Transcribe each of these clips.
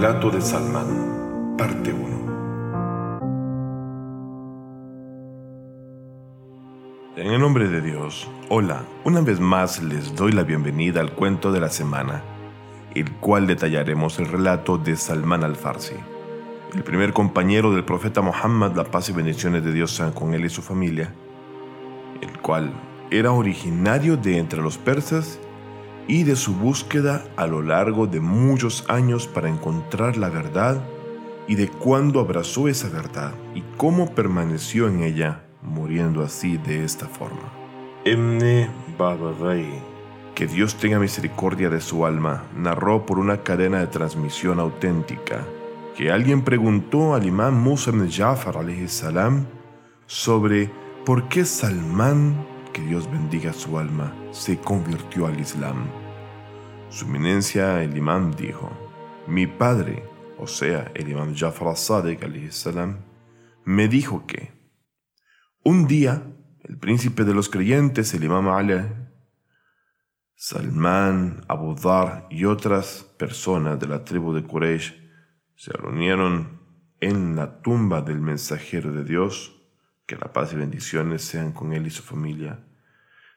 relato de Salmán, parte 1. En el nombre de Dios, hola, una vez más les doy la bienvenida al cuento de la semana, el cual detallaremos el relato de Salmán al-Farsi, el primer compañero del profeta Muhammad, la paz y bendiciones de Dios sean con él y su familia, el cual era originario de entre los persas y de su búsqueda a lo largo de muchos años para encontrar la verdad y de cuándo abrazó esa verdad y cómo permaneció en ella, muriendo así de esta forma. Emne Babagay, que Dios tenga misericordia de su alma, narró por una cadena de transmisión auténtica que alguien preguntó al imán Musa ibn Jafar salam sobre por qué Salmán, que Dios bendiga su alma, se convirtió al Islam. Su eminencia, el imán, dijo, mi padre, o sea, el imán Jafar salam, me dijo que un día el príncipe de los creyentes, el imán Ali, Salman, Abu Dhar y otras personas de la tribu de Quraysh se reunieron en la tumba del mensajero de Dios, que la paz y bendiciones sean con él y su familia,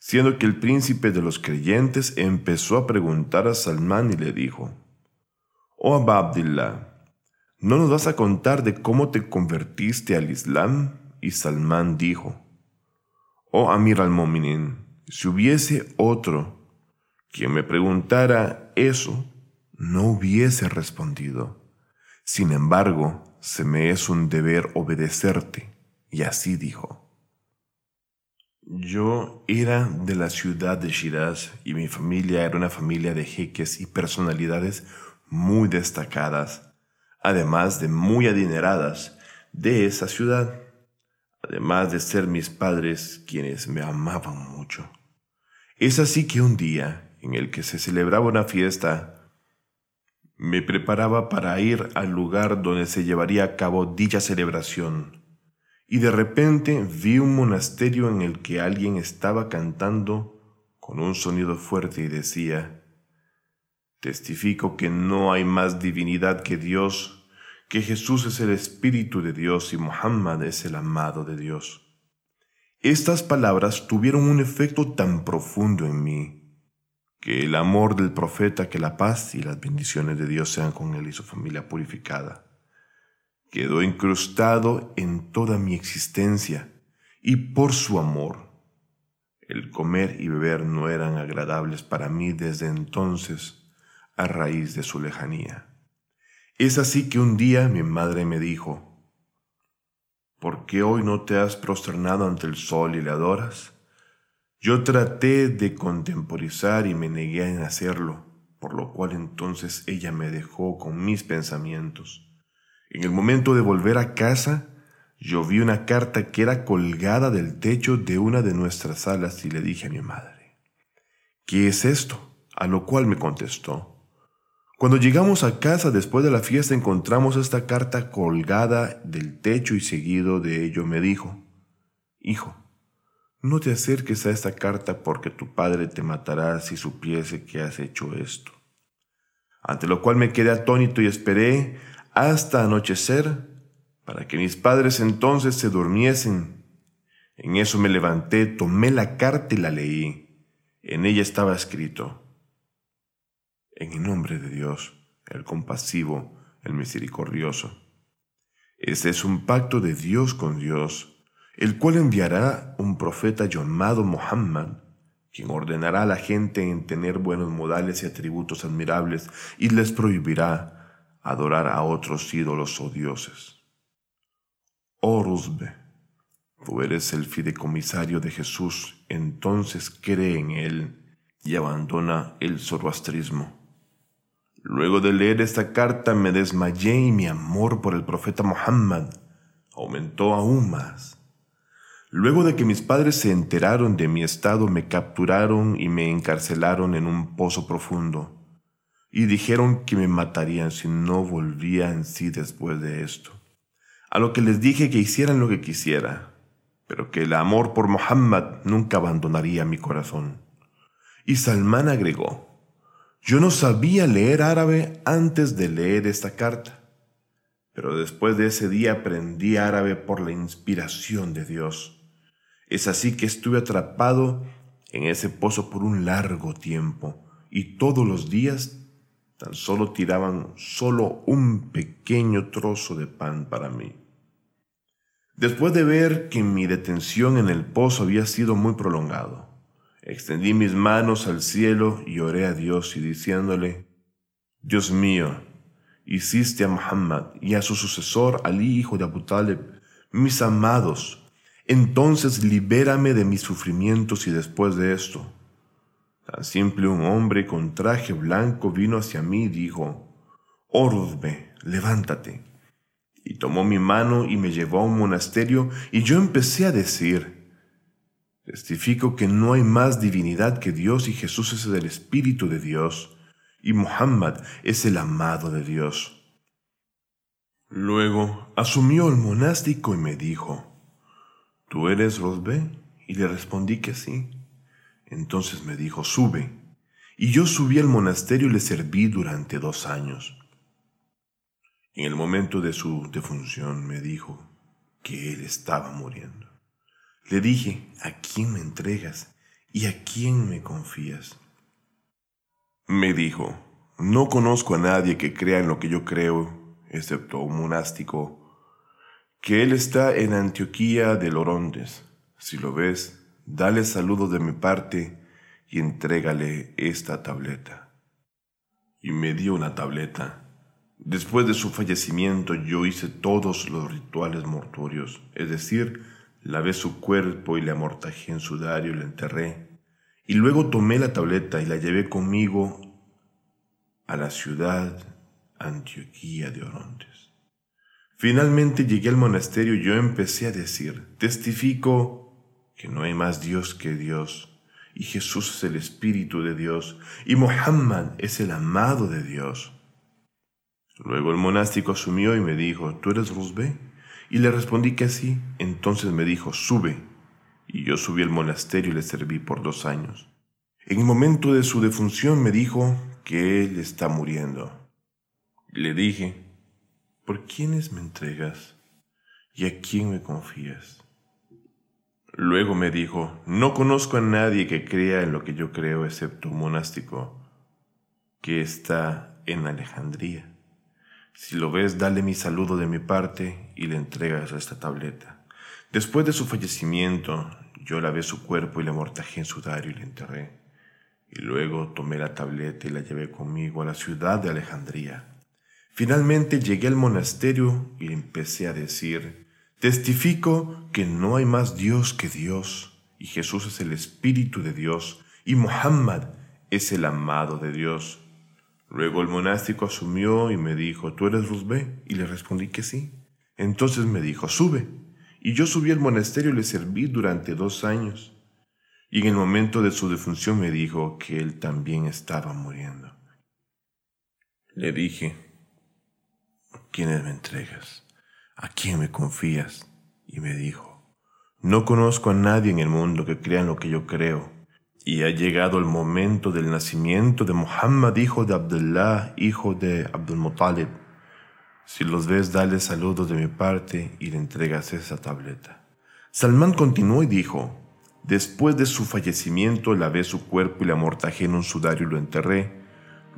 siendo que el príncipe de los creyentes empezó a preguntar a Salmán y le dijo, Oh Abdillah, ¿no nos vas a contar de cómo te convertiste al Islam? Y Salmán dijo, Oh Amir al-Mominin, si hubiese otro quien me preguntara eso, no hubiese respondido. Sin embargo, se me es un deber obedecerte. Y así dijo. Yo era de la ciudad de Shiraz y mi familia era una familia de jeques y personalidades muy destacadas, además de muy adineradas de esa ciudad, además de ser mis padres quienes me amaban mucho. Es así que un día en el que se celebraba una fiesta, me preparaba para ir al lugar donde se llevaría a cabo dicha celebración y de repente vi un monasterio en el que alguien estaba cantando con un sonido fuerte y decía, Testifico que no hay más divinidad que Dios, que Jesús es el Espíritu de Dios y Muhammad es el amado de Dios. Estas palabras tuvieron un efecto tan profundo en mí, que el amor del profeta, que la paz y las bendiciones de Dios sean con él y su familia purificada, quedó incrustado en toda mi existencia y por su amor. El comer y beber no eran agradables para mí desde entonces a raíz de su lejanía. Es así que un día mi madre me dijo, ¿por qué hoy no te has prosternado ante el sol y le adoras? Yo traté de contemporizar y me negué en hacerlo, por lo cual entonces ella me dejó con mis pensamientos. En el momento de volver a casa, yo vi una carta que era colgada del techo de una de nuestras salas y le dije a mi madre, ¿qué es esto? A lo cual me contestó, cuando llegamos a casa después de la fiesta encontramos esta carta colgada del techo y seguido de ello me dijo, Hijo, no te acerques a esta carta porque tu padre te matará si supiese que has hecho esto. Ante lo cual me quedé atónito y esperé hasta anochecer para que mis padres entonces se durmiesen. En eso me levanté, tomé la carta y la leí. En ella estaba escrito, en el nombre de Dios, el compasivo, el misericordioso. Este es un pacto de Dios con Dios, el cual enviará un profeta llamado Muhammad, quien ordenará a la gente en tener buenos modales y atributos admirables y les prohibirá adorar a otros ídolos o dioses. Oh Rusbe, tú eres el fideicomisario de Jesús, entonces cree en Él y abandona el zoroastrismo. Luego de leer esta carta me desmayé y mi amor por el profeta Muhammad aumentó aún más. Luego de que mis padres se enteraron de mi estado, me capturaron y me encarcelaron en un pozo profundo y dijeron que me matarían si no volvía en sí después de esto. A lo que les dije que hicieran lo que quisiera, pero que el amor por Muhammad nunca abandonaría mi corazón. Y Salmán agregó, Yo no sabía leer árabe antes de leer esta carta, pero después de ese día aprendí árabe por la inspiración de Dios. Es así que estuve atrapado en ese pozo por un largo tiempo y todos los días tan solo tiraban solo un pequeño trozo de pan para mí. Después de ver que mi detención en el pozo había sido muy prolongado, extendí mis manos al cielo y oré a Dios y diciéndole, Dios mío, hiciste a Muhammad y a su sucesor Ali, hijo de Abu Talib, mis amados, entonces libérame de mis sufrimientos y después de esto. Tan simple un hombre con traje blanco vino hacia mí y dijo, Oruzbe, levántate y tomó mi mano y me llevó a un monasterio y yo empecé a decir, testifico que no hay más divinidad que Dios y Jesús es el Espíritu de Dios y Muhammad es el amado de Dios. Luego asumió el monástico y me dijo, ¿Tú eres Rosbe? Y le respondí que sí. Entonces me dijo, sube. Y yo subí al monasterio y le serví durante dos años. En el momento de su defunción me dijo que él estaba muriendo. Le dije, ¿a quién me entregas y a quién me confías? Me dijo, no conozco a nadie que crea en lo que yo creo, excepto un monástico, que él está en Antioquía de Lorondes. Si lo ves, dale saludos de mi parte y entrégale esta tableta. Y me dio una tableta Después de su fallecimiento yo hice todos los rituales mortuorios, es decir, lavé su cuerpo y le amortajé en sudario y le enterré. Y luego tomé la tableta y la llevé conmigo a la ciudad Antioquía de Orontes. Finalmente llegué al monasterio y yo empecé a decir, testifico que no hay más Dios que Dios, y Jesús es el Espíritu de Dios, y Muhammad es el amado de Dios. Luego el monástico asumió y me dijo, ¿tú eres Rusbe? Y le respondí que sí. Entonces me dijo, sube. Y yo subí al monasterio y le serví por dos años. En el momento de su defunción me dijo que él está muriendo. Le dije, ¿por quiénes me entregas? ¿Y a quién me confías? Luego me dijo, no conozco a nadie que crea en lo que yo creo excepto un monástico que está en Alejandría. Si lo ves, dale mi saludo de mi parte y le entregas esta tableta. Después de su fallecimiento, yo lavé su cuerpo y le amortajé en sudario y le enterré. Y luego tomé la tableta y la llevé conmigo a la ciudad de Alejandría. Finalmente llegué al monasterio y empecé a decir, testifico que no hay más Dios que Dios, y Jesús es el Espíritu de Dios, y Muhammad es el amado de Dios. Luego el monástico asumió y me dijo, ¿tú eres Rusbe? Y le respondí que sí. Entonces me dijo, sube. Y yo subí al monasterio y le serví durante dos años. Y en el momento de su defunción me dijo que él también estaba muriendo. Le dije, ¿a quiénes me entregas? ¿A quién me confías? Y me dijo, no conozco a nadie en el mundo que crea en lo que yo creo y ha llegado el momento del nacimiento de Muhammad, hijo de Abdullah, hijo de Abdul Muttalib. Si los ves, dale saludos de mi parte y le entregas esa tableta. Salmán continuó y dijo, Después de su fallecimiento lavé su cuerpo y le amortajé en un sudario y lo enterré.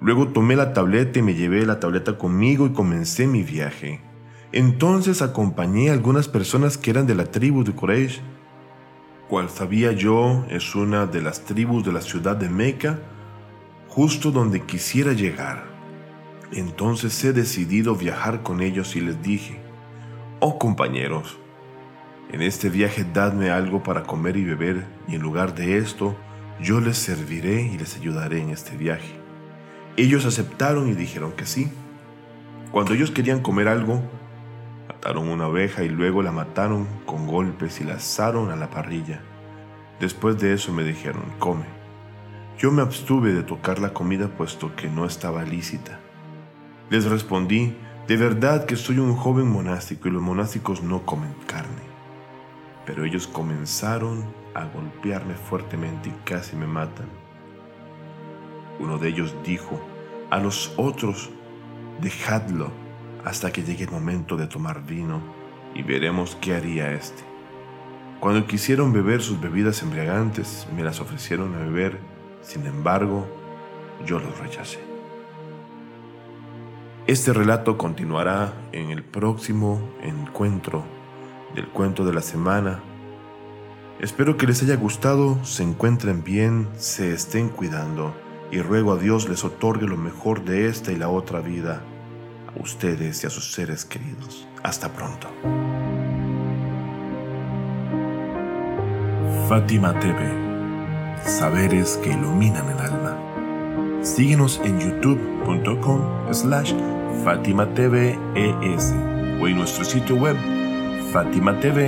Luego tomé la tableta y me llevé la tableta conmigo y comencé mi viaje. Entonces acompañé a algunas personas que eran de la tribu de Quraysh cual sabía yo es una de las tribus de la ciudad de Meca, justo donde quisiera llegar. Entonces he decidido viajar con ellos y les dije, oh compañeros, en este viaje dadme algo para comer y beber, y en lugar de esto, yo les serviré y les ayudaré en este viaje. Ellos aceptaron y dijeron que sí. Cuando ellos querían comer algo, Mataron una oveja y luego la mataron con golpes y la asaron a la parrilla. Después de eso me dijeron, come. Yo me abstuve de tocar la comida puesto que no estaba lícita. Les respondí, de verdad que soy un joven monástico y los monásticos no comen carne. Pero ellos comenzaron a golpearme fuertemente y casi me matan. Uno de ellos dijo a los otros, dejadlo hasta que llegue el momento de tomar vino y veremos qué haría éste. Cuando quisieron beber sus bebidas embriagantes, me las ofrecieron a beber, sin embargo, yo los rechacé. Este relato continuará en el próximo encuentro del cuento de la semana. Espero que les haya gustado, se encuentren bien, se estén cuidando y ruego a Dios les otorgue lo mejor de esta y la otra vida ustedes y a sus seres queridos. Hasta pronto. Fátima TV, saberes que iluminan el alma. Síguenos en youtube.com slash Fátima TV o en nuestro sitio web fatimatv.es.